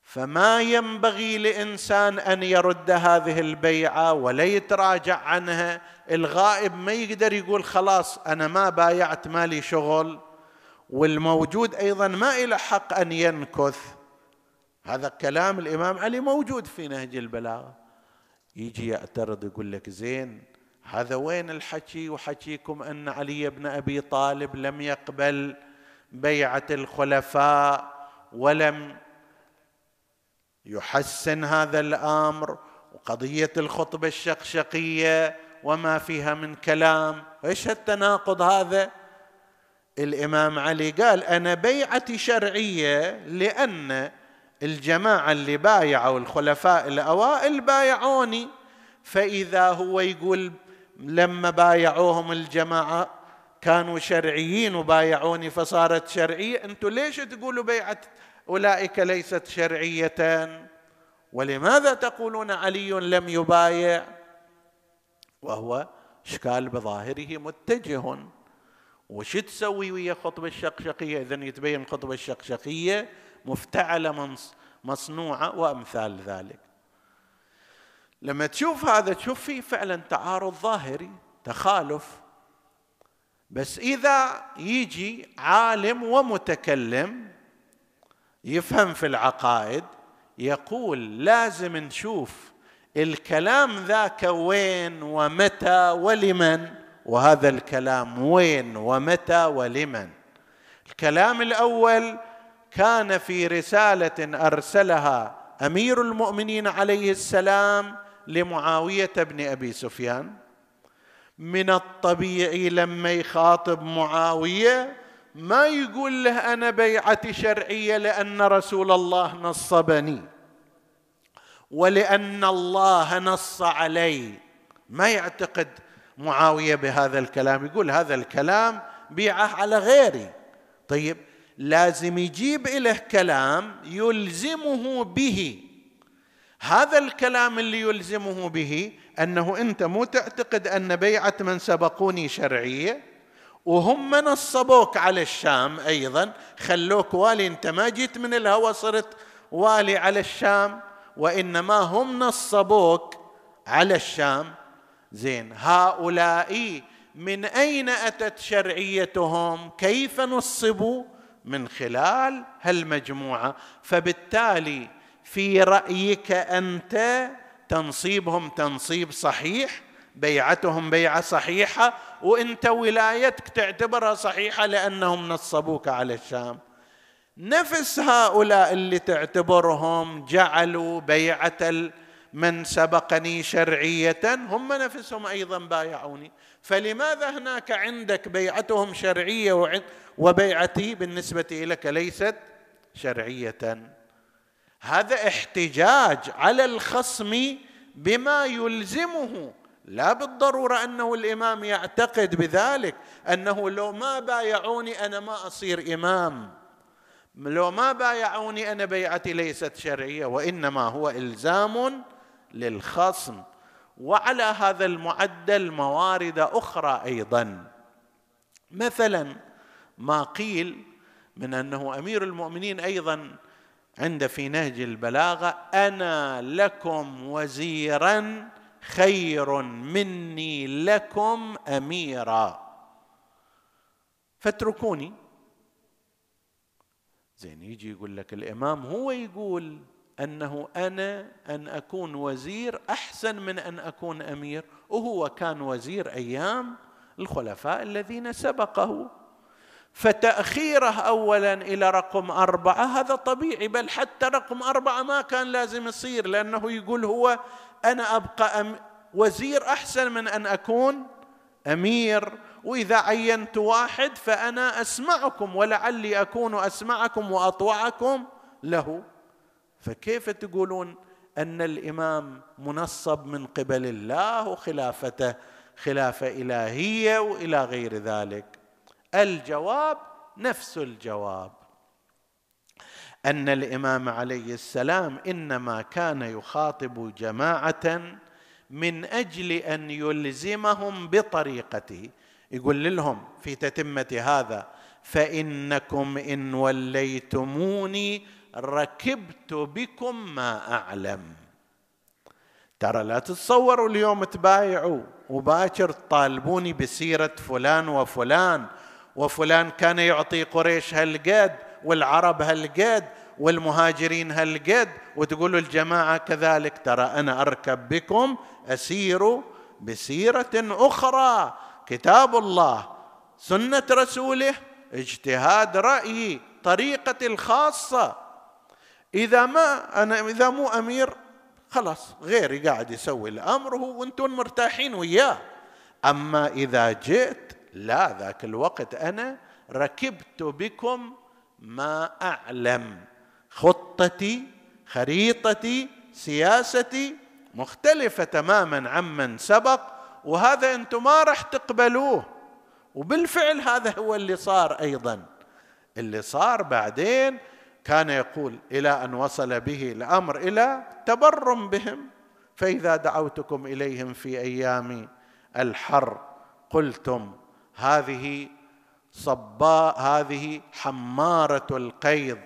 Speaker 1: فما ينبغي لإنسان أن يرد هذه البيعة ولا يتراجع عنها. الغائب ما يقدر يقول خلاص أنا ما بايعت مالي شغل. والموجود أيضا ما إلى حق أن ينكث. هذا كلام الإمام علي موجود في نهج البلاغة. يجي يعترض يقول لك زين هذا وين الحكي؟ وحكيكم أن علي بن أبي طالب لم يقبل بيعة الخلفاء ولم يحسن هذا الأمر وقضية الخطبة الشقشقية وما فيها من كلام. إيش التناقض هذا؟ الإمام علي قال أنا بيعتي شرعية لأن الجماعة اللي بايعوا الخلفاء الأوائل بايعوني فإذا هو يقول لما بايعوهم الجماعة كانوا شرعيين وبايعوني فصارت شرعية. أنتم ليش تقولوا بيعة أولئك ليست شرعية؟ ولماذا تقولون علي لم يبايع؟ وهو إشكال بظاهره متجه. وش تسوي ويا خطبة الشقشقية؟ إذا يتبين الخطبة الشقشقية مفتعلة مصنوعة وأمثال ذلك. لما تشوف هذا تشوف فيه فعلا تعارض ظاهري تخالف. بس إذا يجي عالم ومتكلم يفهم في العقائد يقول لازم نشوف الكلام ذاك وين ومتى ولمن وهذا الكلام وين ومتى ولمن. الكلام الأول كان في رسالة أرسلها أمير المؤمنين عليه السلام لمعاوية بن أبي سفيان. من الطبيعي لما يخاطب معاوية ما يقول له أنا بيعتي شرعية لأن رسول الله نصبني ولأن الله نص علي. ما يعتقد معاوية بهذا الكلام. يقول هذا الكلام بيعة على غيري. طيب لازم يجيب له كلام يلزمه به. هذا الكلام اللي يلزمه به أنه أنت مو تعتقد أن بيعة من سبقوني شرعية وهم نصبوك على الشام أيضا خلوك والي أنت ما جيت من الهوى صرت والي على الشام وإنما هم نصبوك على الشام. زين هؤلاء من أين أتت شرعيتهم؟ كيف نصبوا؟ من خلال هالمجموعة. فبالتالي في رأيك أنت تنصيبهم تنصيب صحيح بيعتهم بيعة صحيحة وانت ولايتك تعتبرها صحيحة لأنهم نصبوك على الشام. نفس هؤلاء اللي تعتبرهم جعلوا بيعة من سبقني شرعية هم نفسهم أيضا بايعوني. فلماذا هناك عندك بيعتهم شرعية وبيعتي بالنسبة لك ليست شرعية؟ هذا احتجاج على الخصم بما يلزمه. لا بالضرورة أنه الإمام يعتقد بذلك أنه لو ما بايعوني أنا ما أصير إمام. لو ما بايعوني أنا بيعتي ليست شرعية وإنما هو إلزام للخصم. وعلى هذا المعدل موارد أخرى أيضا. مثلا ما قيل من أنه أمير المؤمنين أيضا عند في نهج البلاغة أنا لكم وزيرا خير مني لكم اميرا. فاتركوني. زين يجي يقول لك الإمام هو يقول أنه أنا أن أكون وزير أحسن من أن أكون أمير وهو كان وزير أيام الخلفاء الذين سبقه. فتأخيره اولا إلى رقم أربعة. هذا طبيعي بل حتى رقم أربعة ما كان لازم يصير لأنه يقول هو أنا أبقى أم وزير أحسن من أن أكون أمير. وإذا عينت واحد فأنا أسمعكم ولعلي أكون أسمعكم وأطوعكم له. فكيف تقولون أن الإمام منصب من قبل الله وخلافته خلافة إلهية وإلى غير ذلك؟ الجواب نفس الجواب. أن الإمام عليه السلام إنما كان يخاطب جماعة من أجل أن يلزمهم بطريقته. يقول لهم في تتمة هذا فإنكم إن وليتموني ركبت بكم ما أعلم. ترى لا تتصوروا اليوم تبايعوا وباكر تطالبوني بسيرة فلان وفلان وفلان كان يعطي قريش هالقد والعرب هالقد والمهاجرين هالقد وتقولوا الجماعة كذلك ترى أنا أركب بكم أسير بسيرة أخرى. كتاب الله سنة رسوله اجتهاد رأيي طريقتي الخاصة. إذا ما أنا إذا مو أمير خلاص غيري قاعد يسوي الأمر وأنتم مرتاحين وياه. أما إذا جئت لا ذاك الوقت أنا ركبت بكم ما أعلم. خطتي خريطتي سياستي مختلفة تماما عمن سبق وهذا أنتم ما راح تقبلوه. وبالفعل هذا هو اللي صار أيضا. اللي صار بعدين كان يقول إلى أن وصل به الأمر إلى تبرم بهم. فإذا دعوتكم إليهم في أيام الحر قلتم هذه صباء هذه حمارة القيظ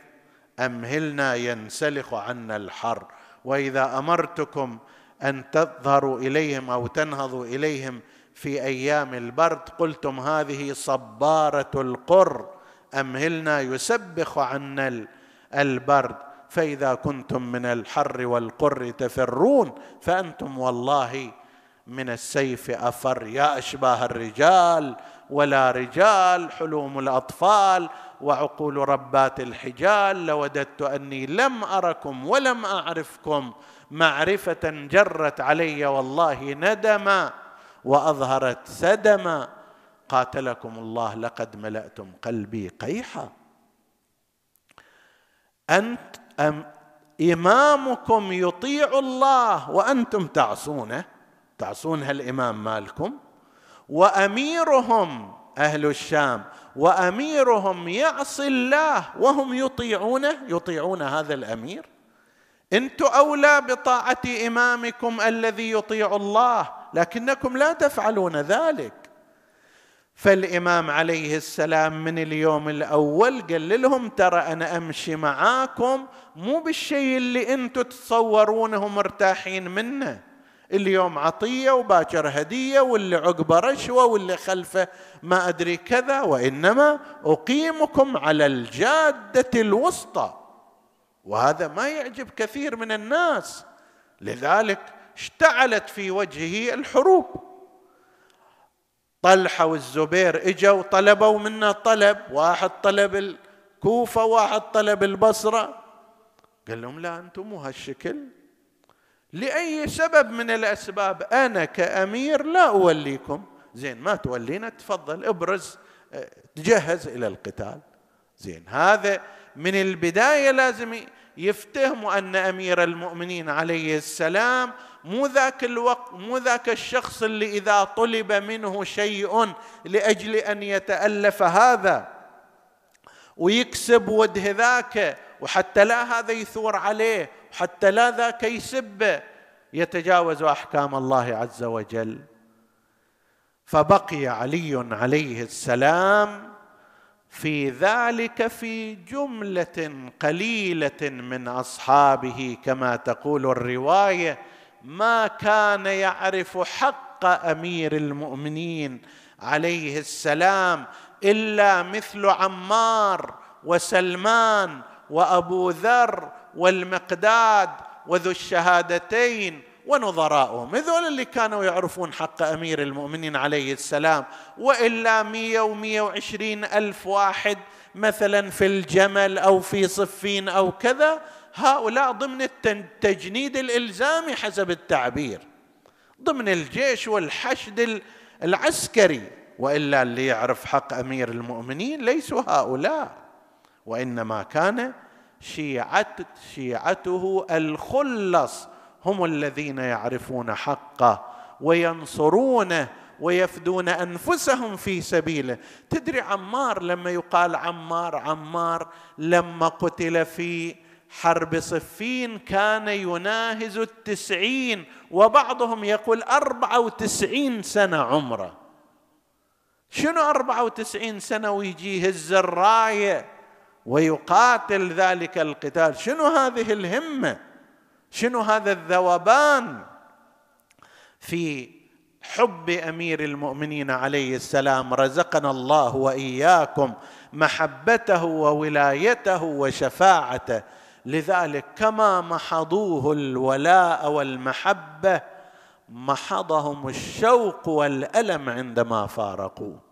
Speaker 1: امهلنا ينسلخ عنا الحر؟ وإذا أمرتكم أن تظهروا إليهم أو تنهضوا إليهم في أيام البرد قلتم هذه صبارة القر امهلنا يسبخ عنا البرد؟ فإذا كنتم من الحر والقر تفرون فأنتم والله من السيف أفر. يا أشباه الرجال ولا رجال حلوم الأطفال وعقول ربات الحجال لوددت أني لم أركم ولم أعرفكم. معرفة جرت علي والله ندما وأظهرت سدما قاتلكم الله لقد ملأتم قلبي قيحا. أنت أم إمامكم يطيع الله وأنتم تعصونه. تعصون هالإمام مالكم؟ وأميرهم أهل الشام وأميرهم يعصي الله وهم يطيعونه يطيعون هذا الأمير؟ أنتم أولى بطاعة إمامكم الذي يطيع الله لكنكم لا تفعلون ذلك. فالإمام عليه السلام من اليوم الأول قال لهم ترى أنا أمشي معاكم مو بالشيء اللي أنتم تتصورونه مرتاحين منه. اليوم عطية وباكر هدية واللي عقبه رشوة واللي خلفه ما أدري كذا وإنما أقيمكم على الجادة الوسطى. وهذا ما يعجب كثير من الناس. لذلك اشتعلت في وجهه الحروب. طلحة والزبير إجوا طلبوا منا طلب واحد طلب الكوفة واحد طلب البصرة. قال لهم لا أنتم مو هالشكل لأي سبب من الأسباب؟ أنا كأمير لا أوليكم. زين ما تولينا؟ تفضل ابرز آه، تجهز إلى القتال. زين هذا من البداية لازم يفتهموا أن أمير المؤمنين عليه السلام مو ذاك الوقت مو ذاك الشخص اللي إذا طلب منه شيء لأجل أن يتألف هذا ويكسب وجه ذاك وحتى لا هذا يثور عليه حتى لا ذاك يسبه يتجاوز أحكام الله عز وجل. فبقي علي عليه السلام في ذلك في جملة قليلة من أصحابه كما تقول الرواية ما كان يعرف حق أمير المؤمنين عليه السلام إلا مثل عمار وسلمان وأبو ذر والمقداد وذو الشهادتين ونظراؤهم. هذول اللي كانوا يعرفون حق أمير المؤمنين عليه السلام. وإلا مية ومية وعشرين ألف واحد مثلا في الجمل أو في صفين أو كذا هؤلاء ضمن التجنيد الإلزامي حسب التعبير. ضمن الجيش والحشد العسكري. وإلا اللي يعرف حق أمير المؤمنين ليسوا هؤلاء. وإنما كان شيعت شيعته الخلص هم الذين يعرفون حقه وينصرونه ويفدون أنفسهم في سبيله. تدري عمار لما يقال عمار عمار لما قتل في حرب صفين كان يناهز التسعين وبعضهم يقول أربعة وتسعين سنة عمره. شنو أربعة وتسعين سنة ويجي يهز الراية ويقاتل ذلك القتال. شنو هذه الهمة؟ شنو هذا الذوبان في حب أمير المؤمنين عليه السلام؟ رزقنا الله وإياكم محبته وولايته وشفاعته. لذلك كما محضوه الولاء والمحبة محضهم الشوق والألم عندما فارقوه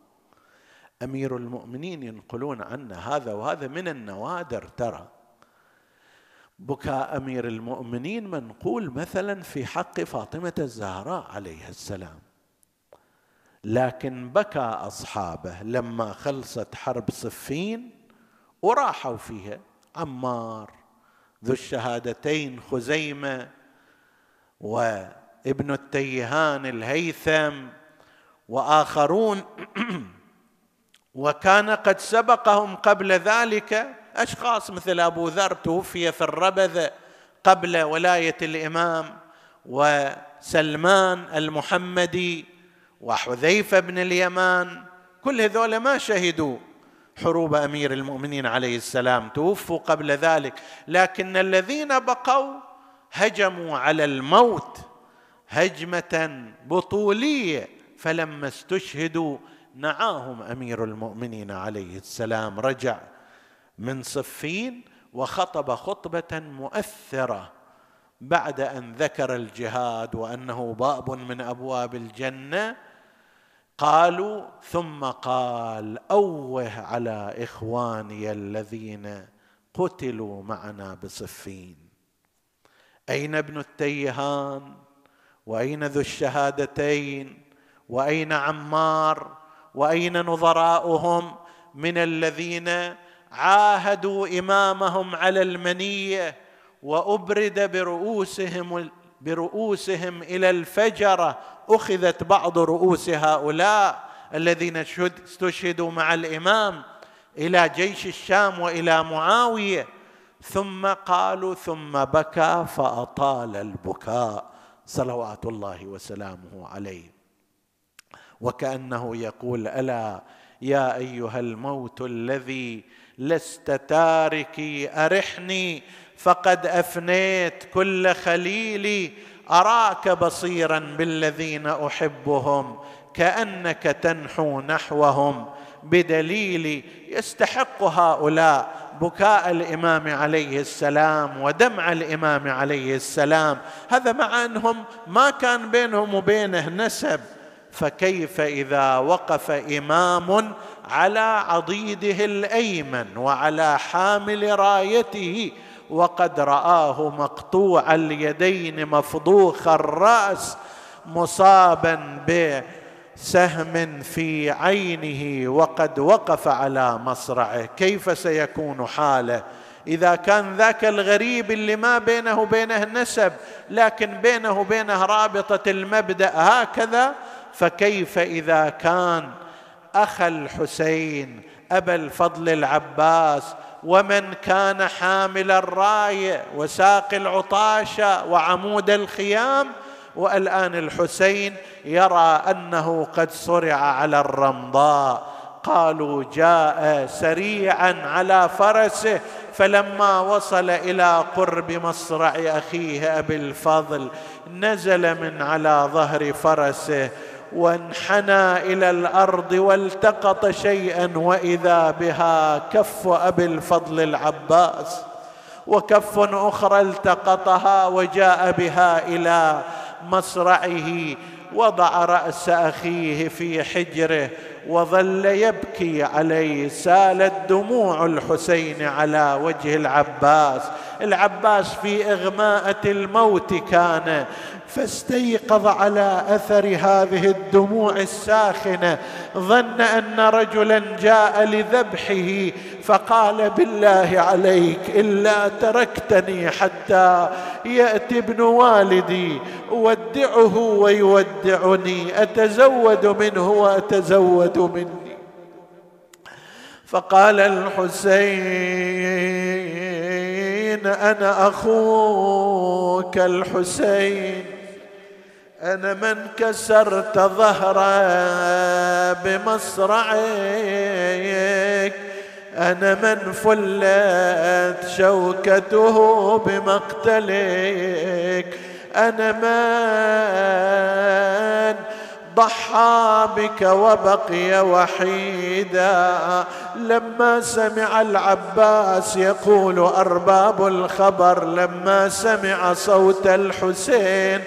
Speaker 1: أمير المؤمنين ينقلون عنا هذا وهذا من النوادر ترى. بكاء أمير المؤمنين منقول مثلا في حق فاطمة الزهراء عليها السلام. لكن بكى أصحابه لما خلصت حرب صفين وراحوا فيها. عمار ذو الشهادتين خزيمة وابن التيهان الهيثم وآخرون وكان قد سبقهم قبل ذلك أشخاص مثل أبو ذر توفي في الربذه قبل ولاية الإمام وسلمان المحمدي وحذيفة بن اليمان. كل هذول ما شهدوا حروب أمير المؤمنين عليه السلام توفوا قبل ذلك. لكن الذين بقوا هجموا على الموت هجمة بطولية فلما استشهدوا نعاهم أمير المؤمنين عليه السلام رجع من صفين وخطب خطبة مؤثرة بعد أن ذكر الجهاد وأنه باب من أبواب الجنة. قالوا ثم قال أوه على إخواني الذين قتلوا معنا بصفين. أين ابن التيهان؟ وأين ذو الشهادتين؟ وأين عمار؟ وأين نظراؤهم من الذين عاهدوا إمامهم على المنية وأبرد برؤوسهم برؤوسهم إلى الفجره أخذت بعض رؤوس هؤلاء الذين استشهدوا مع الإمام إلى جيش الشام وإلى معاوية. ثم قالوا ثم بكى فأطال البكاء. صلوات الله وسلامه عليه. وكأنه يقول ألا يا أيها الموت الذي لست تاركي أرحني فقد أفنيت كل خليلي أراك بصيرا بالذين أحبهم كأنك تنحو نحوهم بدليل يستحق هؤلاء بكاء الإمام عليه السلام ودمع الإمام عليه السلام. هذا مع أنهم ما كان بينهم وبينه نسب. فكيف إذا وقف إمام على عضيده الأيمن وعلى حامل رايته وقد رآه مقطوع اليدين مفضوخ الرأس مصابا بسهم في عينه وقد وقف على مصرعه. كيف سيكون حاله؟ إذا كان ذاك الغريب اللي ما بينه وبينه نسب لكن بينه وبينه رابطة المبدأ هكذا فكيف إذا كان اخا الحسين أبا الفضل العباس ومن كان حامل الرايه وساق العطاشه وعمود الخيام والآن الحسين يرى أنه قد صرع على الرمضاء. قالوا جاء سريعا على فرسه فلما وصل إلى قرب مصرع أخيه أبي الفضل نزل من على ظهر فرسه وانحنى إلى الأرض والتقط شيئا وإذا بها كف أبي الفضل العباس وكف أخرى التقطها وجاء بها إلى مصرعه وضع رأس أخيه في حجره وظل يبكي عليه سالت دموع الحسين على وجه العباس. العباس في إغماءة الموت كان فاستيقظ على أثر هذه الدموع الساخنة ظن أن رجلا جاء لذبحه فقال بالله عليك إلا تركتني حتى ياتي ابن والدي أودعه ويودعني أتزود منه وأتزود مني. فقال الحسين أنا أخوك الحسين أنا من كسرت ظهره بمصرعك أنا من فلت شوكته بمقتلك أنا من ضحى بك وبقي وحيدا. لما سمع العباس يقول أرباب الخبر لما سمع صوت الحسين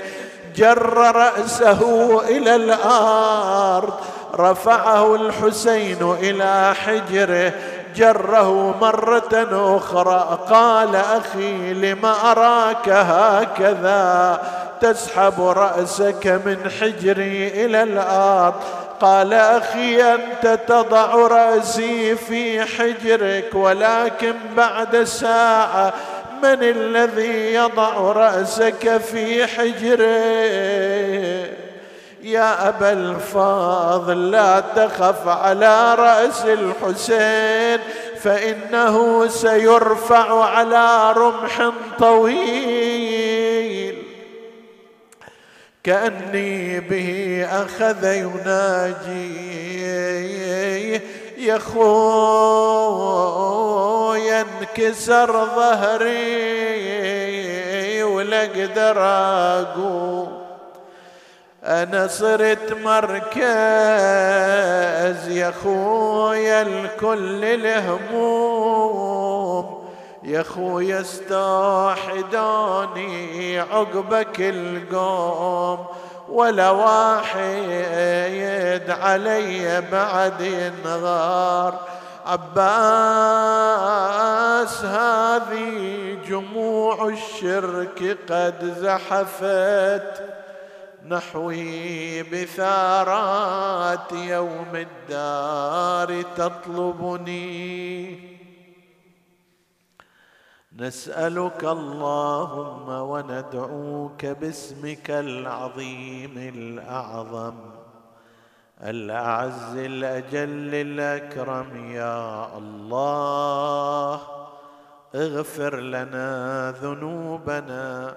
Speaker 1: جر رأسه إلى الأرض. رفعه الحسين إلى حجره جره مرة أخرى. قال أخي لم أراك هكذا؟ تسحب رأسك من حجري إلى الأرض. قال أخي أنت تضع رأسي في حجرك ولكن بعد ساعة من الذي يضع رأسك في حجره يا أبا الفاضل لا تخف على رأس الحسين فإنه سيرفع على رمح طويل. كأني به أخذ يناجي يا خويا انكسر ظهري ولا أقدر اقوم أنا صرت مركز يا خويا الكل الهموم. يا خويا استوحدوني عقبك القوم. ولا واحد علي بعد ينغار عباس هذه جموع الشرك قد زحفت. نحوي بثارات يوم الدار تطلبني. نسألك اللهم وندعوك باسمك العظيم الأعظم الأعز الأجل الأكرم. يا الله اغفر لنا ذنوبنا.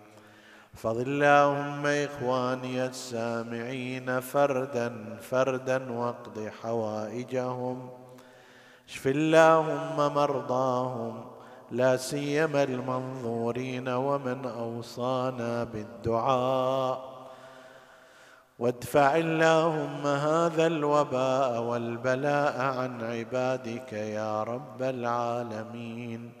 Speaker 1: احفظ اللهم إخواني السامعين فردا فردا واقض حوائجهم. اشف اللهم مرضاهم لا سيما المنظورين ومن أوصانا بالدعاء. وادفع اللهم هذا الوباء والبلاء عن عبادك يا رب العالمين.